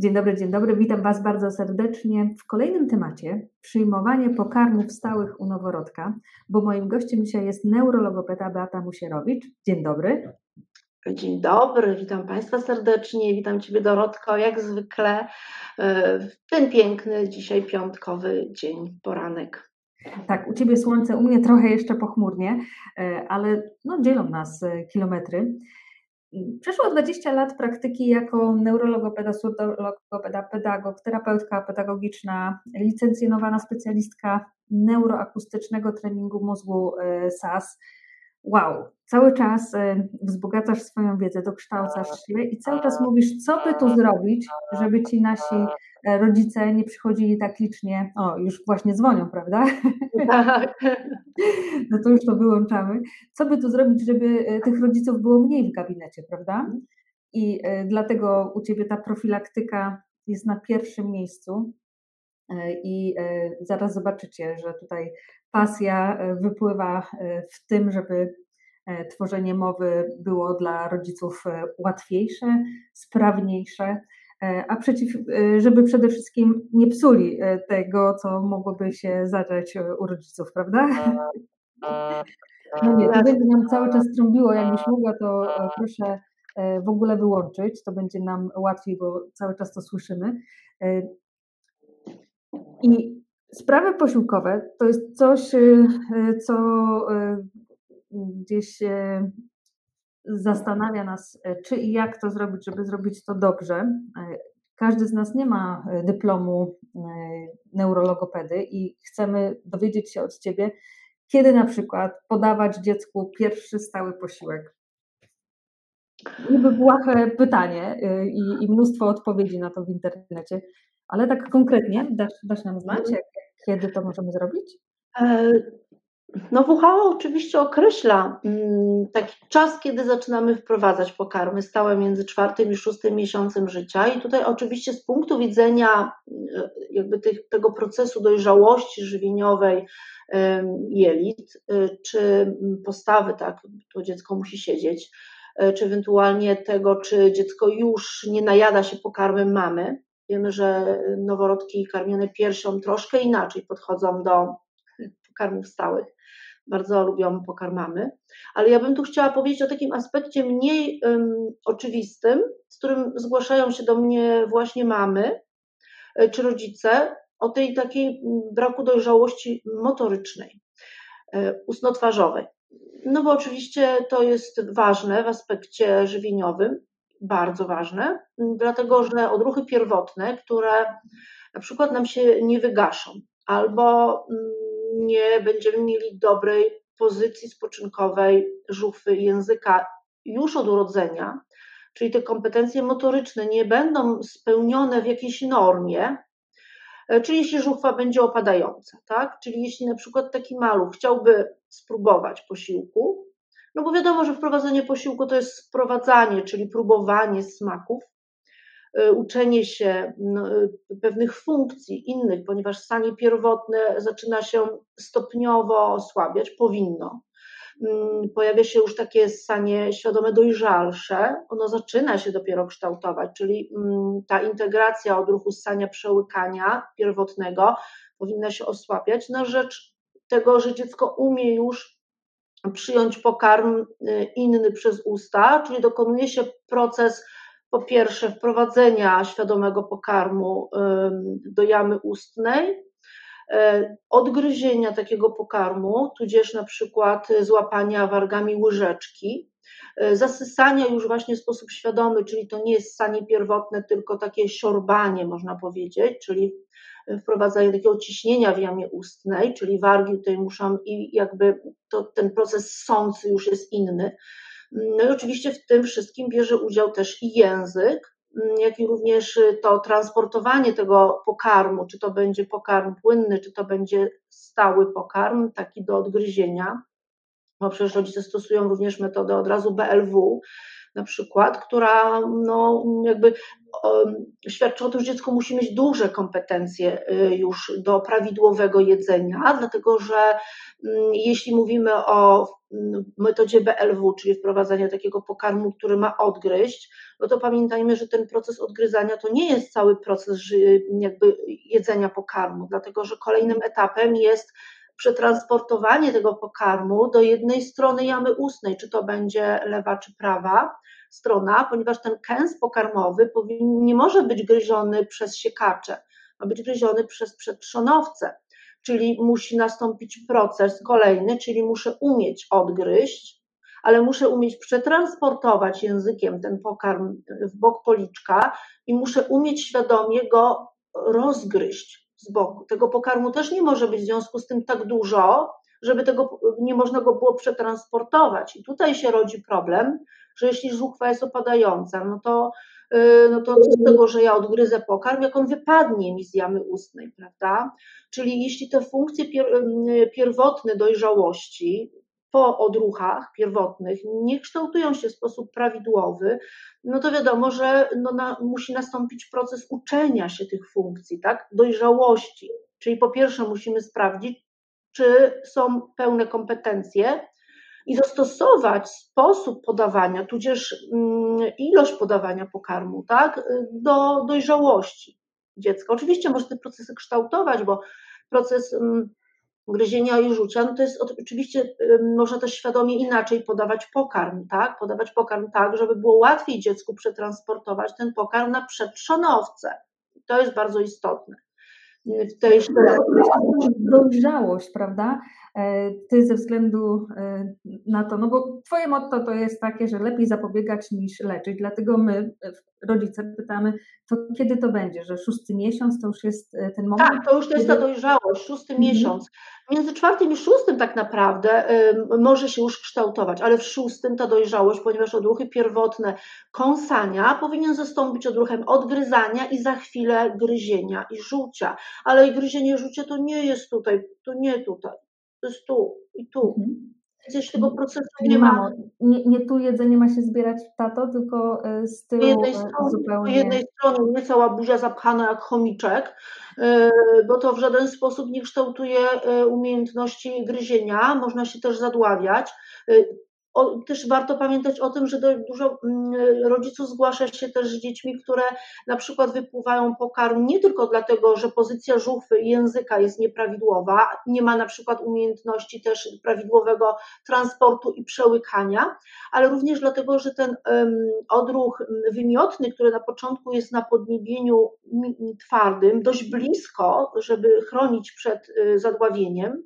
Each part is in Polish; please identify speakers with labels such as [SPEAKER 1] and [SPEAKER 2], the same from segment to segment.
[SPEAKER 1] Dzień dobry, dzień dobry. Witam Was bardzo serdecznie w kolejnym temacie przyjmowanie pokarmów stałych u noworodka, bo moim gościem dzisiaj jest neurologopeda Beata Musierowicz. Dzień dobry.
[SPEAKER 2] Dzień dobry, witam Państwa serdecznie, witam Ciebie Dorotko, jak zwykle e, w ten piękny dzisiaj piątkowy dzień, poranek.
[SPEAKER 1] Tak, u Ciebie słońce, u mnie trochę jeszcze pochmurnie, e, ale no, dzielą nas e, kilometry. Przeszło 20 lat praktyki jako neurologopeda, surdologopeda, pedagog, terapeutka pedagogiczna, licencjonowana specjalistka neuroakustycznego treningu mózgu SAS wow, cały czas e, wzbogacasz swoją wiedzę, dokształcasz się i cały czas mówisz, co by tu zrobić, żeby ci nasi e, rodzice nie przychodzili tak licznie, o, już właśnie dzwonią, prawda? Tak. No to już to wyłączamy. Co by tu zrobić, żeby e, tych rodziców było mniej w gabinecie, prawda? Mhm. I dlatego u Ciebie ta profilaktyka jest na pierwszym miejscu. I zaraz zobaczycie, że tutaj pasja e, wypływa e, w tym, żeby e, tworzenie mowy było dla rodziców łatwiejsze, sprawniejsze, a przeciw, żeby przede wszystkim nie psuli tego, co mogłoby się zadziać u rodziców, prawda? No nie, to będzie nam cały czas trąbiło, jakbyś mogła, to proszę w ogóle wyłączyć, to będzie nam łatwiej, bo cały czas to słyszymy. I Sprawy posiłkowe to jest coś, y, y, co y, gdzieś zastanawia nas, czy i jak to zrobić, żeby zrobić to dobrze. Każdy z nas nie ma dyplomu neurologopedy i chcemy dowiedzieć się od Ciebie, kiedy na przykład podawać dziecku pierwszy stały posiłek. Niby błahe pytanie i, i mnóstwo odpowiedzi na to w internecie, ale tak konkretnie dasz, dasz nam znać, jak, kiedy to możemy zrobić? E,
[SPEAKER 2] no WHO oczywiście określa mm, taki czas, kiedy zaczynamy wprowadzać pokarmy stałe między czwartym i szóstym miesiącem życia. I tutaj oczywiście z punktu widzenia e, jakby tych, tego procesu dojrzałości żywieniowej jelit, e, czy postawy, tak, to dziecko musi siedzieć, czy ewentualnie tego, czy dziecko już nie najada się pokarmem mamy, Wiemy, że noworodki karmione piersią troszkę inaczej podchodzą do pokarmów stałych. Bardzo lubią pokarmamy. Ale ja bym tu chciała powiedzieć o takim aspekcie mniej um, oczywistym, z którym zgłaszają się do mnie właśnie mamy e, czy rodzice, o tej takiej braku dojrzałości motorycznej, e, ustno-twarzowej. No bo oczywiście to jest ważne w aspekcie żywieniowym, bardzo ważne, dlatego że odruchy pierwotne, które na przykład nam się nie wygaszą, albo nie będziemy mieli dobrej pozycji spoczynkowej żuchwy języka już od urodzenia, czyli te kompetencje motoryczne nie będą spełnione w jakiejś normie, czyli jeśli żuchwa będzie opadająca, tak? Czyli jeśli na przykład taki maluch chciałby spróbować posiłku, no bo wiadomo, że wprowadzenie posiłku to jest sprowadzanie, czyli próbowanie smaków, y, uczenie się y, pewnych funkcji innych, ponieważ stanie pierwotne zaczyna się stopniowo osłabiać, powinno. Mm, pojawia się już takie stanie świadome dojrzalsze, ono zaczyna się dopiero kształtować, czyli mm, ta integracja odruchu ssania przełykania pierwotnego powinna się osłabiać na rzecz tego, że dziecko umie już przyjąć pokarm y, inny przez usta, czyli dokonuje się proces po pierwsze wprowadzenia świadomego pokarmu do jamy ustnej, y, odgryzienia takiego pokarmu, tudzież na przykład złapania wargami łyżeczki, y, zasysania już właśnie w sposób świadomy, czyli to nie jest sanie pierwotne, tylko takie siorbanie, można powiedzieć, czyli wprowadzanie takiego ciśnienia w jamie ustnej, czyli wargi tutaj muszą i jakby to, ten proces sący już jest inny. No i oczywiście w tym wszystkim bierze udział też i język, jak i również to transportowanie tego pokarmu, czy to będzie pokarm płynny, czy to będzie stały pokarm, taki do odgryzienia, bo przecież rodzice stosują również metodę od razu BLW, na przykład, która no, jakby świadczy o tym, że dziecko musi mieć duże kompetencje y, już do prawidłowego jedzenia, dlatego że mm, jeśli mówimy o mm, metodzie BLW, czyli wprowadzania takiego pokarmu, który ma odgryźć, no to pamiętajmy, że ten proces odgryzania to nie jest cały proces jakby jedzenia pokarmu, dlatego że kolejnym etapem jest przetransportowanie tego pokarmu do jednej strony jamy ustnej, czy to będzie lewa czy prawa strona, ponieważ ten kęs pokarmowy nie może być gryziony przez siekacze, ma być gryziony przez przetrzonowce, czyli musi nastąpić proces kolejny, czyli muszę umieć odgryźć, ale muszę umieć przetransportować językiem ten pokarm w bok policzka i muszę umieć świadomie go rozgryźć z boku. Tego pokarmu też nie może być w związku z tym tak dużo, żeby tego nie można go było przetransportować. I tutaj się rodzi problem, że jeśli żuchwa jest opadająca, no to, y, no to z tego, że ja odgryzę pokarm, jak on wypadnie mi z jamy ustnej, prawda? Czyli jeśli te funkcje y, pierwotne dojrzałości, po odruchach pierwotnych nie kształtują się w sposób prawidłowy, no to wiadomo, że no na, musi nastąpić proces uczenia się tych funkcji, tak? dojrzałości. Czyli po pierwsze musimy sprawdzić, czy są pełne kompetencje i dostosować sposób podawania, tudzież mm, ilość podawania pokarmu tak? do dojrzałości dziecka. Oczywiście można te procesy kształtować, bo proces mm, gryzienia i rzucia, no to jest oczywiście można też świadomie inaczej podawać pokarm, tak? Podawać pokarm tak, żeby było łatwiej dziecku przetransportować ten pokarm na przedtrzonowce. To jest bardzo istotne
[SPEAKER 1] w tej dojrzałość, prawda? E, ty ze względu e, na to, no bo twoje motto to jest takie, że lepiej zapobiegać niż leczyć, dlatego my, e, rodzice, pytamy, to kiedy to będzie, że szósty miesiąc to już jest ten moment?
[SPEAKER 2] Tak, to już to jest ta dojrzałość, szósty mhm. miesiąc. Między czwartym i szóstym tak naprawdę może się już kształtować, ale w szóstym ta dojrzałość, ponieważ odruchy pierwotne kąsania powinien zastąpić odruchem odgryzania i za chwilę gryzienia i żucia. Ale i gryzienie żucie to nie jest tutaj, to nie tutaj to jest tu i tu. Mhm. Gdzieś tego procesu nie ma.
[SPEAKER 1] Nie, nie tu jedzenie ma się zbierać w tato, tylko e, z tyłu jednej e, strony, zupełnie.
[SPEAKER 2] Z jednej strony nie cała buzia zapchana jak chomiczek, e, bo to w żaden sposób nie kształtuje umiejętności gryzienia, można się też zadławiać. O, też warto pamiętać o tym, że dużo mm, rodziców zgłasza się też z dziećmi, które na przykład wypływają pokarm nie tylko dlatego, że pozycja żuchwy języka jest nieprawidłowa, nie ma na przykład umiejętności też prawidłowego transportu i przełykania, ale również dlatego, że ten odruch wymiotny, który na początku jest na podniebieniu twardym, dość blisko, żeby chronić przed y, zadławieniem,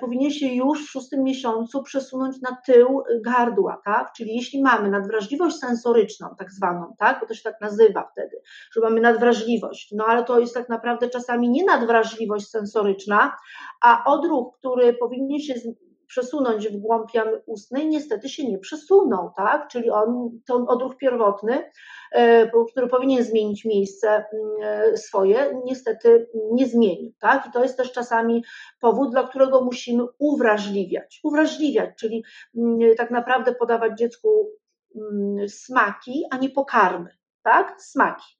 [SPEAKER 2] powinien się już w szóstym miesiącu przesunąć na tył gardła, tak? Czyli jeśli mamy nadwrażliwość sensoryczną, tak zwaną, tak? Bo to się tak nazywa wtedy, że mamy nadwrażliwość, no ale to jest tak naprawdę czasami nie nadwrażliwość sensoryczna, a odruch, który powinien się przesunąć w głąb jamy ustnej, niestety się nie przesunął, tak? Czyli on, ten odruch pierwotny, e, który powinien zmienić miejsce mm, e, swoje, niestety nie zmienił, tak? I to jest też czasami powód, dla którego musimy uwrażliwiać. Uwrażliwiać, czyli mm, tak naprawdę podawać dziecku mm, smaki, a nie pokarmy, tak? Smaki.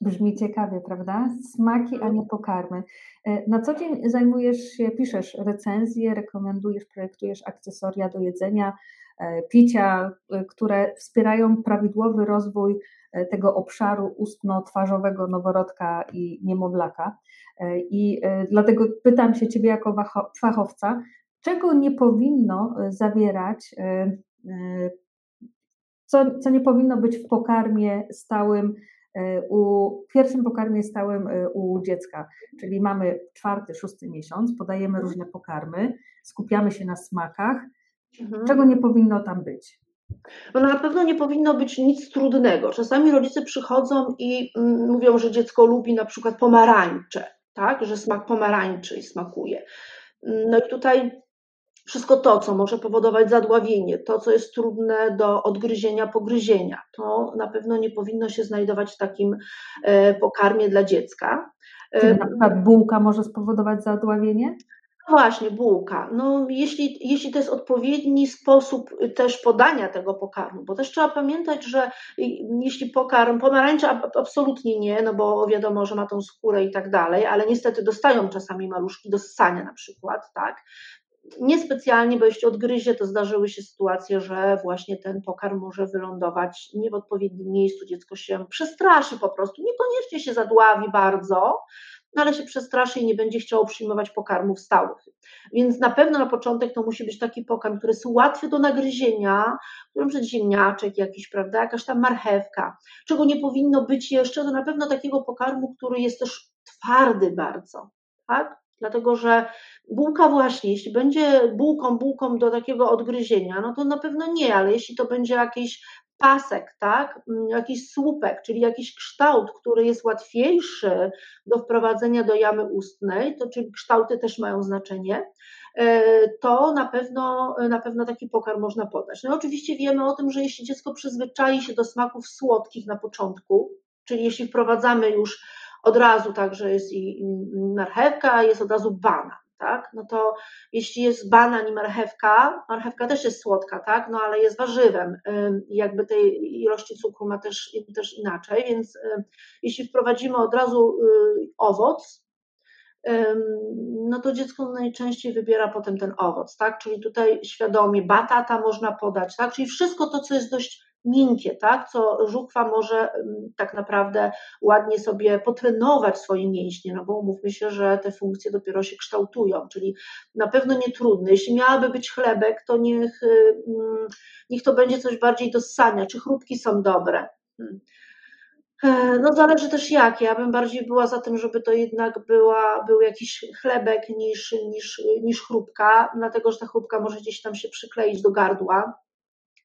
[SPEAKER 1] Brzmi ciekawie, prawda? Smaki, a nie pokarmy. E, na co dzień zajmujesz się, piszesz recenzje, rekomendujesz, projektujesz akcesoria do jedzenia, e, picia, e, które wspierają prawidłowy rozwój tego obszaru ustno-twarzowego noworodka i niemowlaka. I dlatego pytam się Ciebie jako fachowca, czego nie powinno zawierać, co, co nie powinno być w pokarmie stałym u pierwszym pokarmie stałym e, u dziecka, czyli mamy czwarty, szósty miesiąc, podajemy mhm. różne pokarmy, skupiamy się na smakach, mhm. czego nie powinno tam być.
[SPEAKER 2] No na pewno nie powinno być nic trudnego. Czasami rodzice przychodzą i mm, mówią, że dziecko lubi na przykład pomarańcze, tak? że smak pomarańczy smakuje. No i tutaj wszystko to, co może powodować zadławienie, to, co jest trudne do odgryzienia, pogryzienia, to na pewno nie powinno się znajdować w takim e, pokarmie dla dziecka.
[SPEAKER 1] Czy na przykład bułka może spowodować zadławienie?
[SPEAKER 2] właśnie, bułka. No, jeśli, jeśli to jest odpowiedni sposób też podania tego pokarmu, bo też trzeba pamiętać, że jeśli pokarm, pomarańcza absolutnie nie, no bo wiadomo, że ma tą skórę i tak dalej, ale niestety dostają czasami maluszki do ssania na przykład, tak, niespecjalnie, bo jeśli odgryzie, to zdarzyły się sytuacje, że właśnie ten pokarm może wylądować nie w odpowiednim miejscu, dziecko się przestraszy po prostu, niekoniecznie się zadławi bardzo, no ale się przestraszy i nie będzie chciało przyjmować pokarmów stałych. Więc na pewno na początek to musi być taki pokarm, który jest łatwy do nagryzienia, na przykład ziemniaczek jakiś, prawda, jakaś tam marchewka. Czego nie powinno być jeszcze, to na pewno takiego pokarmu, który jest też twardy bardzo, tak? Dlatego, że bułka właśnie, jeśli będzie bułką, bułką do takiego odgryzienia, no to na pewno nie, ale jeśli to będzie jakiś pasek, tak, mm, jakiś słupek, czyli jakiś kształt, który jest łatwiejszy do wprowadzenia do jamy ustnej, to czyli kształty też mają znaczenie, e, to na pewno, na pewno taki pokarm można podać. No oczywiście wiemy o tym, że jeśli dziecko przyzwyczai się do smaków słodkich na początku, czyli jeśli wprowadzamy już od razu tak, że jest i marchewka, jest od razu banan, tak? No to jeśli jest banan i marchewka, marchewka też jest słodka, tak? No ale jest warzywem, jakby tej ilości cukru ma też, też inaczej, więc jeśli wprowadzimy od razu y, owoc, no to dziecko najczęściej wybiera potem ten owoc, tak? Czyli tutaj świadomie batata można podać, tak? Czyli wszystko to, co jest dość miękkie, tak? co żuchwa może mm, tak naprawdę ładnie sobie potrenować swoje mięśnie, no bo umówmy się, że te funkcje dopiero się kształtują, czyli na pewno nie trudne. Jeśli miałaby być chlebek, to niech, y, mm, niech to będzie coś bardziej do ssania, czy chrupki są dobre. Hmm. E, no zależy też jakie. Ja bym bardziej była za tym, żeby to jednak była, był jakiś chlebek niż, niż, niż chrupka, dlatego że ta chrupka może gdzieś tam się przykleić do gardła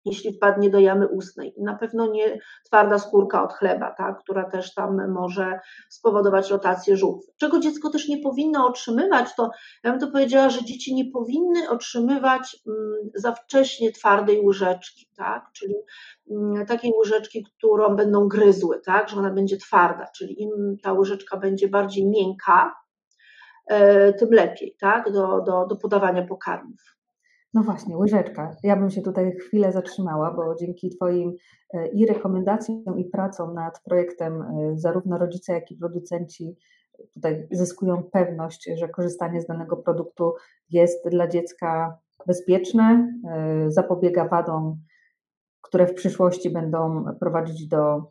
[SPEAKER 2] jeśli wpadnie do jamy ustnej. Na pewno nie twarda skórka od chleba, tak, która też tam może spowodować rotację żółw. Czego dziecko też nie powinno otrzymywać, to ja bym to powiedziała, że dzieci nie powinny otrzymywać mm, za wcześnie twardej łyżeczki, tak, czyli mm, takiej łyżeczki, którą będą gryzły, tak, że ona będzie twarda, czyli im ta łyżeczka będzie bardziej miękka, e, tym lepiej, tak, do, do, do podawania pokarmów.
[SPEAKER 1] No właśnie, łyżeczka. Ja bym się tutaj chwilę zatrzymała, bo dzięki Twoim e, i rekomendacjom, i pracom nad projektem, e, zarówno rodzice, jak i producenci tutaj zyskują pewność, że korzystanie z danego produktu jest dla dziecka bezpieczne, e, zapobiega wadom, które w przyszłości będą prowadzić do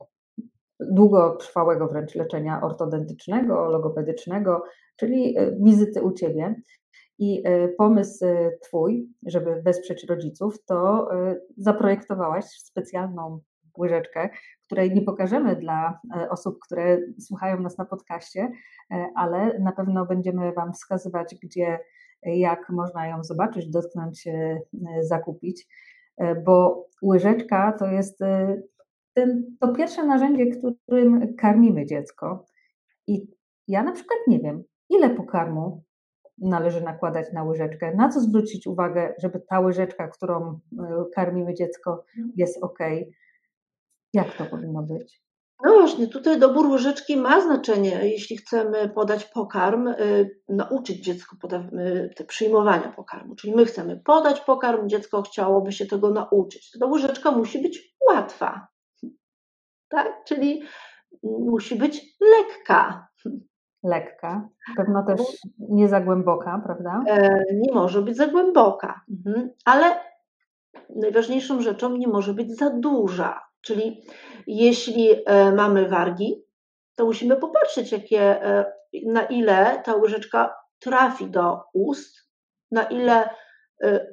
[SPEAKER 1] długotrwałego wręcz leczenia ortodontycznego, logopedycznego, czyli wizyty u Ciebie. I e, pomysł e, Twój, żeby wesprzeć rodziców, to e, zaprojektowałaś specjalną łyżeczkę, której nie pokażemy dla osób, które słuchają nas na podcaście, ale na pewno będziemy Wam wskazywać, gdzie, jak można ją zobaczyć, dotknąć, zakupić, bo łyżeczka to jest ten, to pierwsze narzędzie, którym karmimy dziecko. I ja na przykład nie wiem, ile pokarmu należy nakładać na łyżeczkę, na co zwrócić uwagę, żeby ta łyżeczka, którą e, karmimy dziecko, jest ok. Jak to powinno być?
[SPEAKER 2] No właśnie, tutaj dobór łyżeczki ma znaczenie, jeśli chcemy podać pokarm, y, nauczyć dziecko y, przyjmowania pokarmu. Czyli my chcemy podać pokarm, dziecko chciałoby się tego nauczyć. Ta łyżeczka musi być łatwa, tak? Czyli musi być lekka
[SPEAKER 1] lekka, pewno też nie za głęboka, prawda?
[SPEAKER 2] E, nie może być za głęboka, mhm. ale najważniejszą rzeczą nie może być za duża. Czyli jeśli e, mamy wargi, to musimy popatrzeć, jakie, e, na ile ta łyżeczka trafi do ust, na ile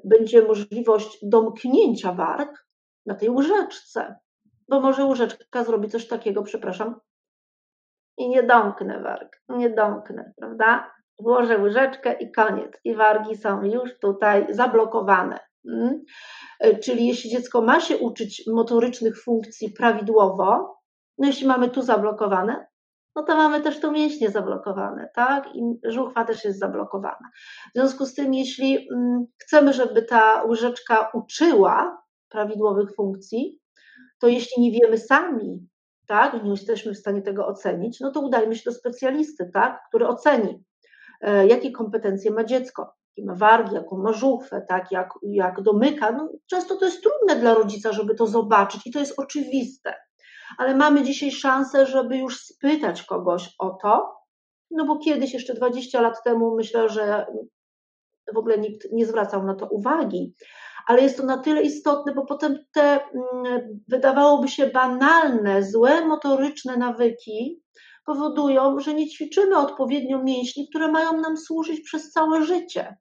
[SPEAKER 2] będzie możliwość domknięcia warg na tej łyżeczce. Bo może łyżeczka zrobi coś takiego, przepraszam, i nie domknę warg, nie domknę, prawda? Włożę łyżeczkę i koniec. I wargi są już tutaj zablokowane. Hmm? Czyli jeśli dziecko ma się uczyć motorycznych funkcji prawidłowo, no jeśli mamy tu zablokowane, no to mamy też tu mięśnie zablokowane, tak? I żuchwa też jest zablokowana. W związku z tym, jeśli mm, chcemy, żeby ta łyżeczka uczyła prawidłowych funkcji, to jeśli nie wiemy sami, tak, nie jesteśmy w stanie tego ocenić, no to udajmy się do specjalisty, tak, który oceni, e, jakie kompetencje ma dziecko. jaki ma wargi, jaką ma żuchwę, tak, jak, jak domyka. No, często to jest trudne dla rodzica, żeby to zobaczyć i to jest oczywiste. Ale mamy dzisiaj szansę, żeby już spytać kogoś o to, no bo kiedyś, jeszcze 20 lat temu, myślę, że w ogóle nikt nie zwracał na to uwagi. Ale jest to na tyle istotne, bo potem te mm, wydawałoby się banalne, złe motoryczne nawyki powodują, że nie ćwiczymy odpowiednio mięśni, które mają nam służyć przez całe życie.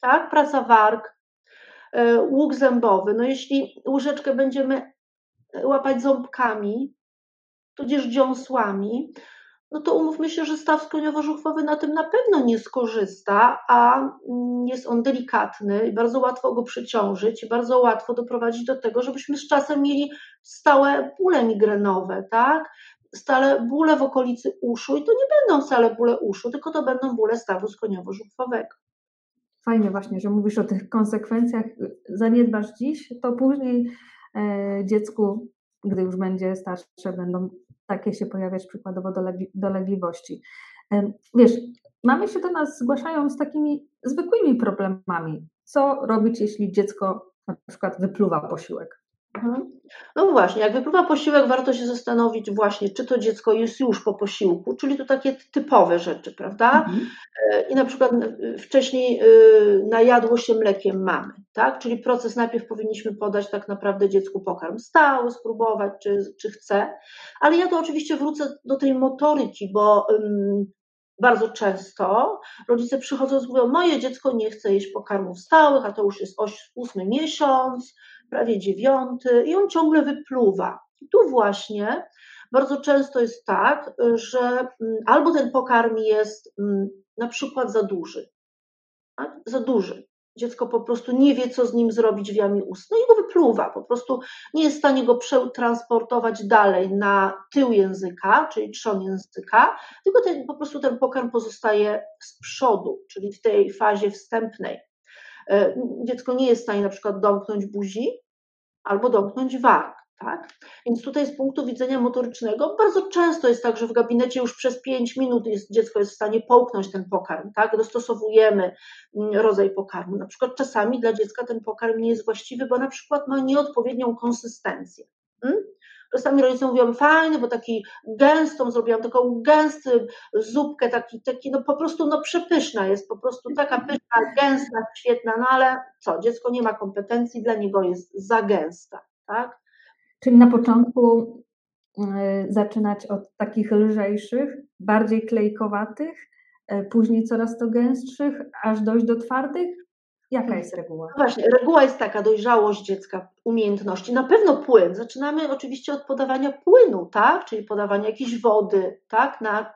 [SPEAKER 2] Tak? Praca warg, e, łuk zębowy. No jeśli łyżeczkę będziemy łapać ząbkami, tudzież dziąsłami, no to umówmy się, że staw skroniowo-żuchwowy na tym na pewno nie skorzysta, a mm, jest on delikatny i bardzo łatwo go przyciążyć i bardzo łatwo doprowadzić do tego, żebyśmy z czasem mieli stałe bóle migrenowe, tak? Stale bóle w okolicy uszu i to nie będą wcale bóle uszu, tylko to będą bóle stawu skroniowo-żuchwowego.
[SPEAKER 1] Fajnie właśnie, że mówisz o tych konsekwencjach. Zaniedbasz dziś, to później e, dziecku, gdy już będzie starsze, będą takie się pojawiać przykładowo dolegliwości. Wiesz, mamy się do nas zgłaszają z takimi zwykłymi problemami. Co robić, jeśli dziecko na przykład wypluwa posiłek?
[SPEAKER 2] Mhm. No właśnie, jak wypływa posiłek, warto się zastanowić właśnie, czy to dziecko jest już po posiłku, czyli to takie typowe rzeczy, prawda? Mhm. E, I na przykład e, wcześniej e, najadło się mlekiem mamy, tak? Czyli proces najpierw powinniśmy podać tak naprawdę dziecku pokarm stały, spróbować, czy, czy chce, ale ja to oczywiście wrócę do tej motoryki, bo um, bardzo często rodzice przychodzą i mówią, moje dziecko nie chce jeść pokarmów stałych, a to już jest ósmy miesiąc, prawie dziewiąty i on ciągle wypluwa. Tu właśnie bardzo często jest tak, że mm, albo ten pokarm jest mm, na przykład za duży, tak? za duży. Dziecko po prostu nie wie, co z nim zrobić w jamie ustnej i go wypluwa. Po prostu nie jest w stanie go przetransportować dalej na tył języka, czyli trzon języka, tylko ten, po prostu ten pokarm pozostaje z przodu, czyli w tej fazie wstępnej. E, dziecko nie jest w stanie na przykład domknąć buzi albo domknąć warg. Tak? Więc tutaj z punktu widzenia motorycznego bardzo często jest tak, że w gabinecie już przez 5 minut jest, dziecko jest w stanie połknąć ten pokarm, tak? dostosowujemy mm, rodzaj pokarmu. Na przykład czasami dla dziecka ten pokarm nie jest właściwy, bo na przykład ma nieodpowiednią konsystencję. Hmm? Czasami rodzice mówią, fajny, bo taki gęstą, zrobiłam taką gęstą zupkę, taki, taki no po prostu no przepyszna jest, po prostu taka pyszna, gęsta, świetna, no ale co, dziecko nie ma kompetencji, dla niego jest za gęsta, tak?
[SPEAKER 1] Czyli na początku y, zaczynać od takich lżejszych, bardziej klejkowatych, y, później coraz to gęstszych, aż dojść do twardych? Jaka jest reguła?
[SPEAKER 2] No właśnie, reguła jest taka, dojrzałość dziecka, umiejętności. Na pewno płyn. Zaczynamy oczywiście od podawania płynu, tak? Czyli podawania jakiejś wody, tak? Na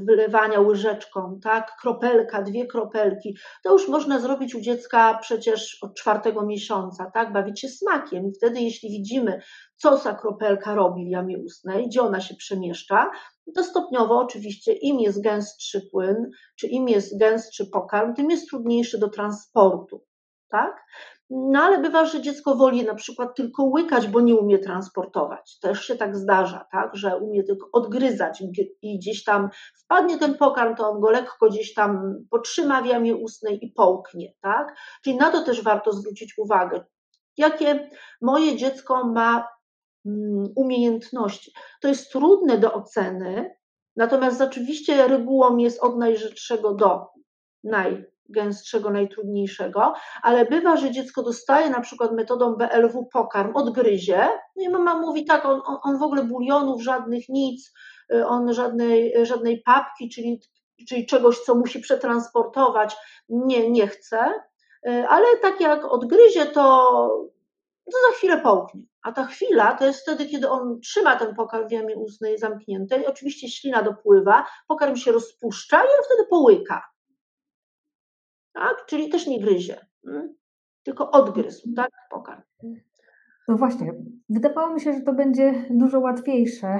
[SPEAKER 2] wylewania łyżeczką, tak? Kropelka, dwie kropelki. To już można zrobić u dziecka przecież od czwartego miesiąca, tak? Bawić się smakiem. I wtedy, jeśli widzimy, co ta kropelka robi w jamie ustnej, gdzie ona się przemieszcza, to stopniowo oczywiście im jest gęstszy płyn, czy im jest gęstszy pokarm, tym jest trudniejszy do transportu, tak? No ale bywa, że dziecko woli na przykład tylko łykać, bo nie umie transportować. Też się tak zdarza, tak, że umie tylko odgryzać i gdzieś tam wpadnie ten pokarm, to on go lekko gdzieś tam potrzyma w jamie ustnej i połknie, tak? Czyli na to też warto zwrócić uwagę. Jakie moje dziecko ma Mm, umiejętności. To jest trudne do oceny, natomiast oczywiście regułą jest od najrzeczszego do najgęstszego, najtrudniejszego, ale bywa, że dziecko dostaje na przykład metodą BLW pokarm, odgryzie, no i mama mówi tak, on, on w ogóle bulionów żadnych, nic, y, on żadnej, żadnej papki, czyli, czyli czegoś, co musi przetransportować, nie, nie chce, y, ale tak jak odgryzie, to to za chwilę połknie. A ta chwila to jest wtedy, kiedy on trzyma ten pokarm w jamie ustnej zamkniętej, oczywiście ślina dopływa, pokarm się rozpuszcza i on wtedy połyka. Tak? Czyli też nie gryzie, hmm? tylko odgryzł tak? pokarm.
[SPEAKER 1] No właśnie, wydawało mi się, że to będzie dużo łatwiejsze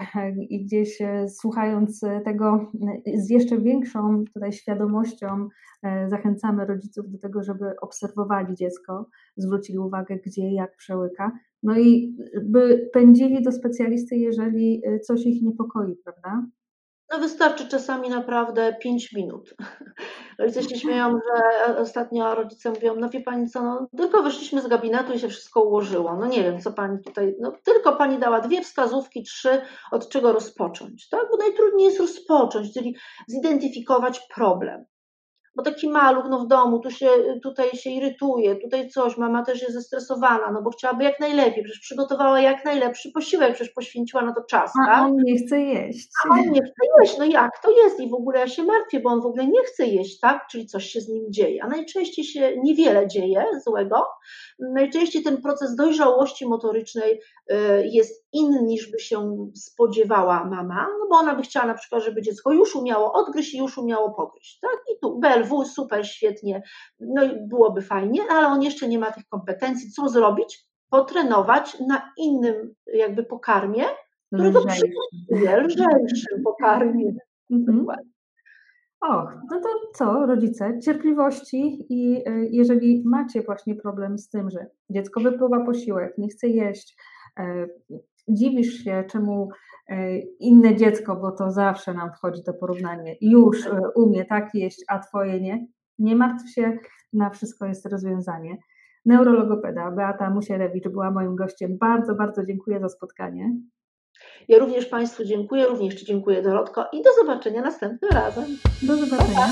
[SPEAKER 1] i gdzieś e, słuchając tego e, z jeszcze większą tutaj świadomością e, zachęcamy rodziców do tego, żeby obserwowali dziecko, zwrócili uwagę, gdzie, jak przełyka, no i by pędzili do specjalisty, jeżeli coś ich niepokoi, prawda?
[SPEAKER 2] No wystarczy czasami naprawdę 5 minut. Rodzice się śmieją, że ostatnio rodzice mówią, no wie pani co, no, tylko wyszliśmy z gabinetu i się wszystko ułożyło. No nie wiem, co pani tutaj, no tylko pani dała dwie wskazówki, trzy, od czego rozpocząć, tak? Bo najtrudniej jest rozpocząć, czyli zidentyfikować problem bo taki maluch no w domu, tu się, tutaj się irytuje, tutaj coś, mama też jest zestresowana, no bo chciałaby jak najlepiej, przecież przygotowała jak najlepszy posiłek, przecież poświęciła na to czas,
[SPEAKER 1] A tak? on nie chce jeść.
[SPEAKER 2] A on nie chce jeść, no jak to jest? I w ogóle ja się martwię, bo on w ogóle nie chce jeść, tak, czyli coś się z nim dzieje, a najczęściej się niewiele dzieje złego, najczęściej ten proces dojrzałości motorycznej y, jest inny niż by się spodziewała mama, no bo ona by chciała na przykład, żeby dziecko już umiało odgryźć i już umiało pogryźć, tak, i tu BLW super, świetnie, no i byłoby fajnie, ale on jeszcze nie ma tych kompetencji, co zrobić? Potrenować na innym jakby pokarmie, którego przygotuje, lżejszym pokarmie. Mhm.
[SPEAKER 1] Och, no to co, rodzice, cierpliwości i e, jeżeli macie właśnie problem z tym, że dziecko wypływa posiłek, nie chce jeść, dziwisz się, czemu e, inne dziecko, bo to zawsze nam wchodzi to porównanie, już umie tak jeść, a twoje nie, nie martw się, na wszystko jest rozwiązanie. Neurologopeda Beata Musierewicz była moim gościem. Bardzo, bardzo dziękuję za spotkanie.
[SPEAKER 2] Ja również Państwu dziękuję, również Ci dziękuję Dorotko i do zobaczenia następnym razem.
[SPEAKER 1] Do zobaczenia.